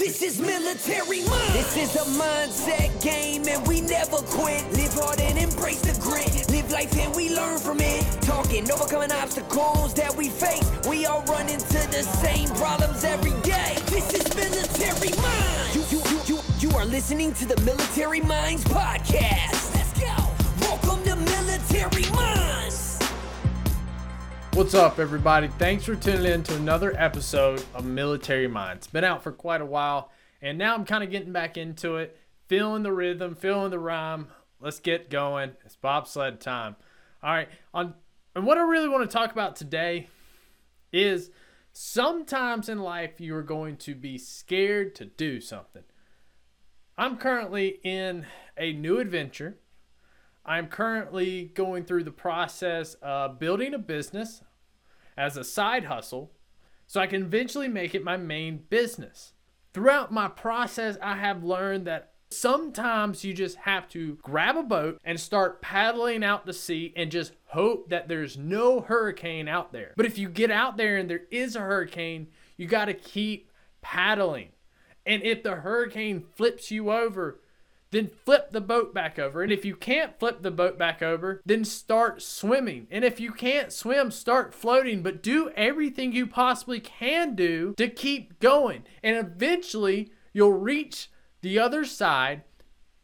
This is military mind. This is a mindset game, and we never quit. Live hard and embrace the grit. Live life and we learn from it. Talking, overcoming obstacles that we face. We all run into the same problems every day. This is military mind. You, you, you, you, you are listening to the Military Minds podcast. Let's go. Welcome to Military Minds. What's up, everybody? Thanks for tuning in to another episode of Military Minds. Been out for quite a while, and now I'm kind of getting back into it, feeling the rhythm, feeling the rhyme. Let's get going. It's bobsled time. All right, on and what I really want to talk about today is sometimes in life you are going to be scared to do something. I'm currently in a new adventure. I'm currently going through the process of building a business as a side hustle so I can eventually make it my main business. Throughout my process, I have learned that sometimes you just have to grab a boat and start paddling out to sea and just hope that there's no hurricane out there. But if you get out there and there is a hurricane, you got to keep paddling. And if the hurricane flips you over, then flip the boat back over. And if you can't flip the boat back over, then start swimming. And if you can't swim, start floating, but do everything you possibly can do to keep going. And eventually, you'll reach the other side.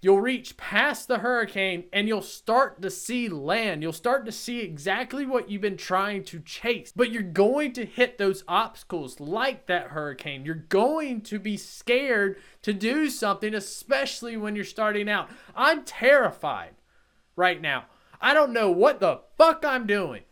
You'll reach past the hurricane and you'll start to see land. You'll start to see exactly what you've been trying to chase. But you're going to hit those obstacles like that hurricane. You're going to be scared to do something, especially when you're starting out. I'm terrified right now. I don't know what the fuck I'm doing.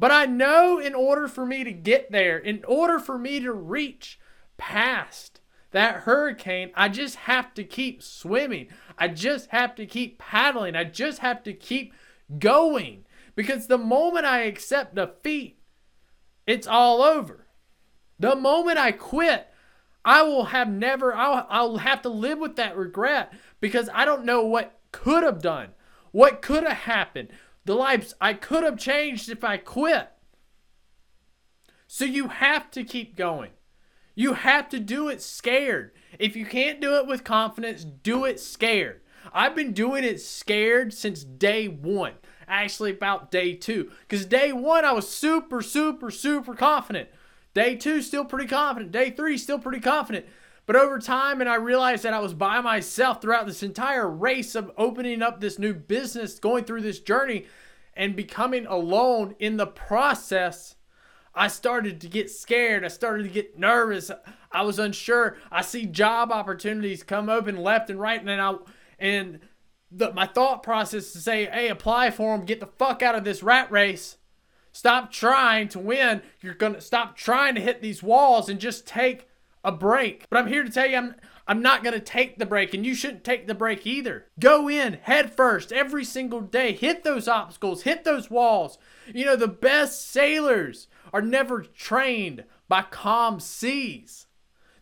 But I know in order for me to get there, in order for me to reach past that hurricane, I just have to keep swimming. I just have to keep paddling. I just have to keep going. Because the moment I accept defeat, it's all over. The moment I quit, I will have never, I'll, I'll have to live with that regret because I don't know what could have done, what could have happened, the lives I could have changed if I quit. So you have to keep going. You have to do it scared. If you can't do it with confidence, do it scared. I've been doing it scared since day one. Actually, about day two. Because day one, I was super, super, super confident. Day two, still pretty confident. Day three, still pretty confident. But over time, and I realized that I was by myself throughout this entire race of opening up this new business, going through this journey, and becoming alone in the process I started to get scared. I started to get nervous. I was unsure. I see job opportunities come open left and right, and then I and the, my thought process to say, "Hey, apply for them. Get the fuck out of this rat race. Stop trying to win. You're gonna stop trying to hit these walls and just take a break." But I'm here to tell you, I'm I'm not gonna take the break, and you shouldn't take the break either. Go in head first every single day. Hit those obstacles. Hit those walls. You know the best sailors are never trained by calm seas.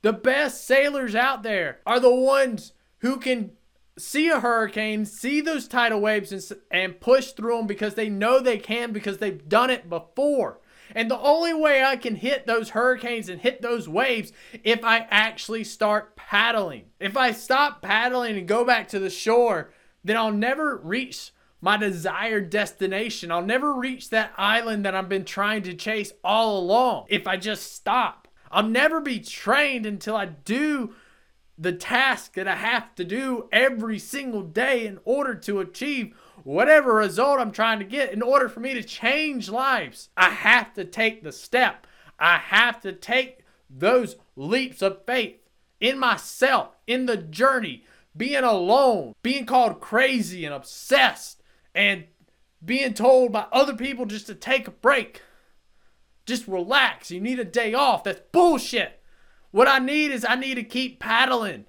The best sailors out there are the ones who can see a hurricane, see those tidal waves, and, and push through them because they know they can because they've done it before. And the only way I can hit those hurricanes and hit those waves if I actually start paddling. If I stop paddling and go back to the shore, then I'll never reach my desired destination. I'll never reach that island that I've been trying to chase all along if I just stop. I'll never be trained until I do the task that I have to do every single day in order to achieve whatever result I'm trying to get. In order for me to change lives, I have to take the step. I have to take those leaps of faith in myself, in the journey, being alone, being called crazy and obsessed and being told by other people just to take a break. Just relax. You need a day off. That's bullshit. What I need is I need to keep paddling.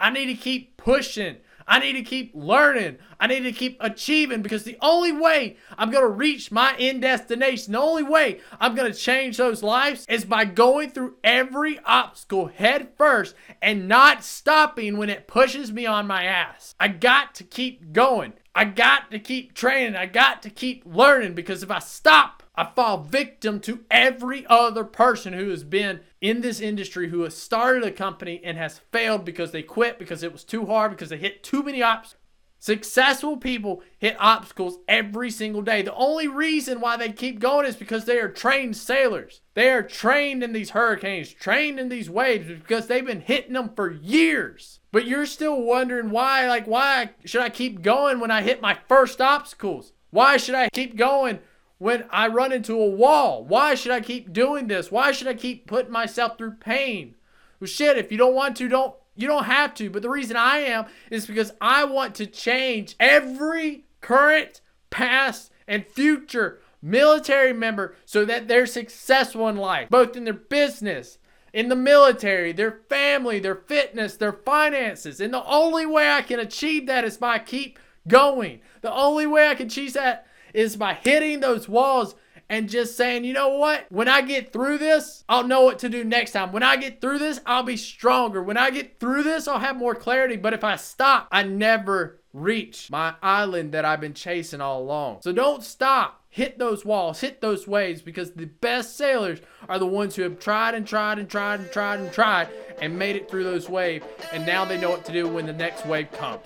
I need to keep pushing. I need to keep learning. I need to keep achieving because the only way I'm going to reach my end destination, the only way I'm going to change those lives is by going through every obstacle head first and not stopping when it pushes me on my ass. I got to keep going. I got to keep training. I got to keep learning because if I stop, I fall victim to every other person who has been in this industry who has started a company and has failed because they quit because it was too hard because they hit too many obstacles. Successful people hit obstacles every single day. The only reason why they keep going is because they are trained sailors. They are trained in these hurricanes, trained in these waves because they've been hitting them for years. But you're still wondering why, like, why should I keep going when I hit my first obstacles? Why should I keep going when I run into a wall? Why should I keep doing this? Why should I keep putting myself through pain? Well, shit, if you don't want to, don't you don't have to, but the reason I am is because I want to change every current, past, and future military member so that they're successful in life, both in their business, in the military, their family, their fitness, their finances. And the only way I can achieve that is by keep going. The only way I can achieve that is by hitting those walls and just saying, you know what? When I get through this, I'll know what to do next time. When I get through this, I'll be stronger. When I get through this, I'll have more clarity. But if I stop, I never reach my island that I've been chasing all along. So don't stop. Hit those walls, hit those waves because the best sailors are the ones who have tried and tried and tried and tried and tried and made it through those waves. And now they know what to do when the next wave comes.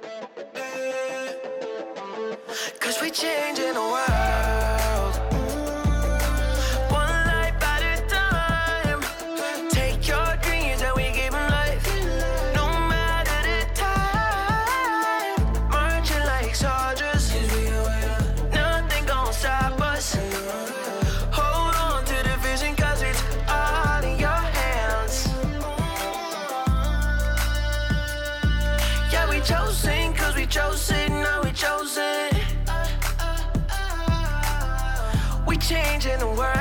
Cause we changing the world. Changing the world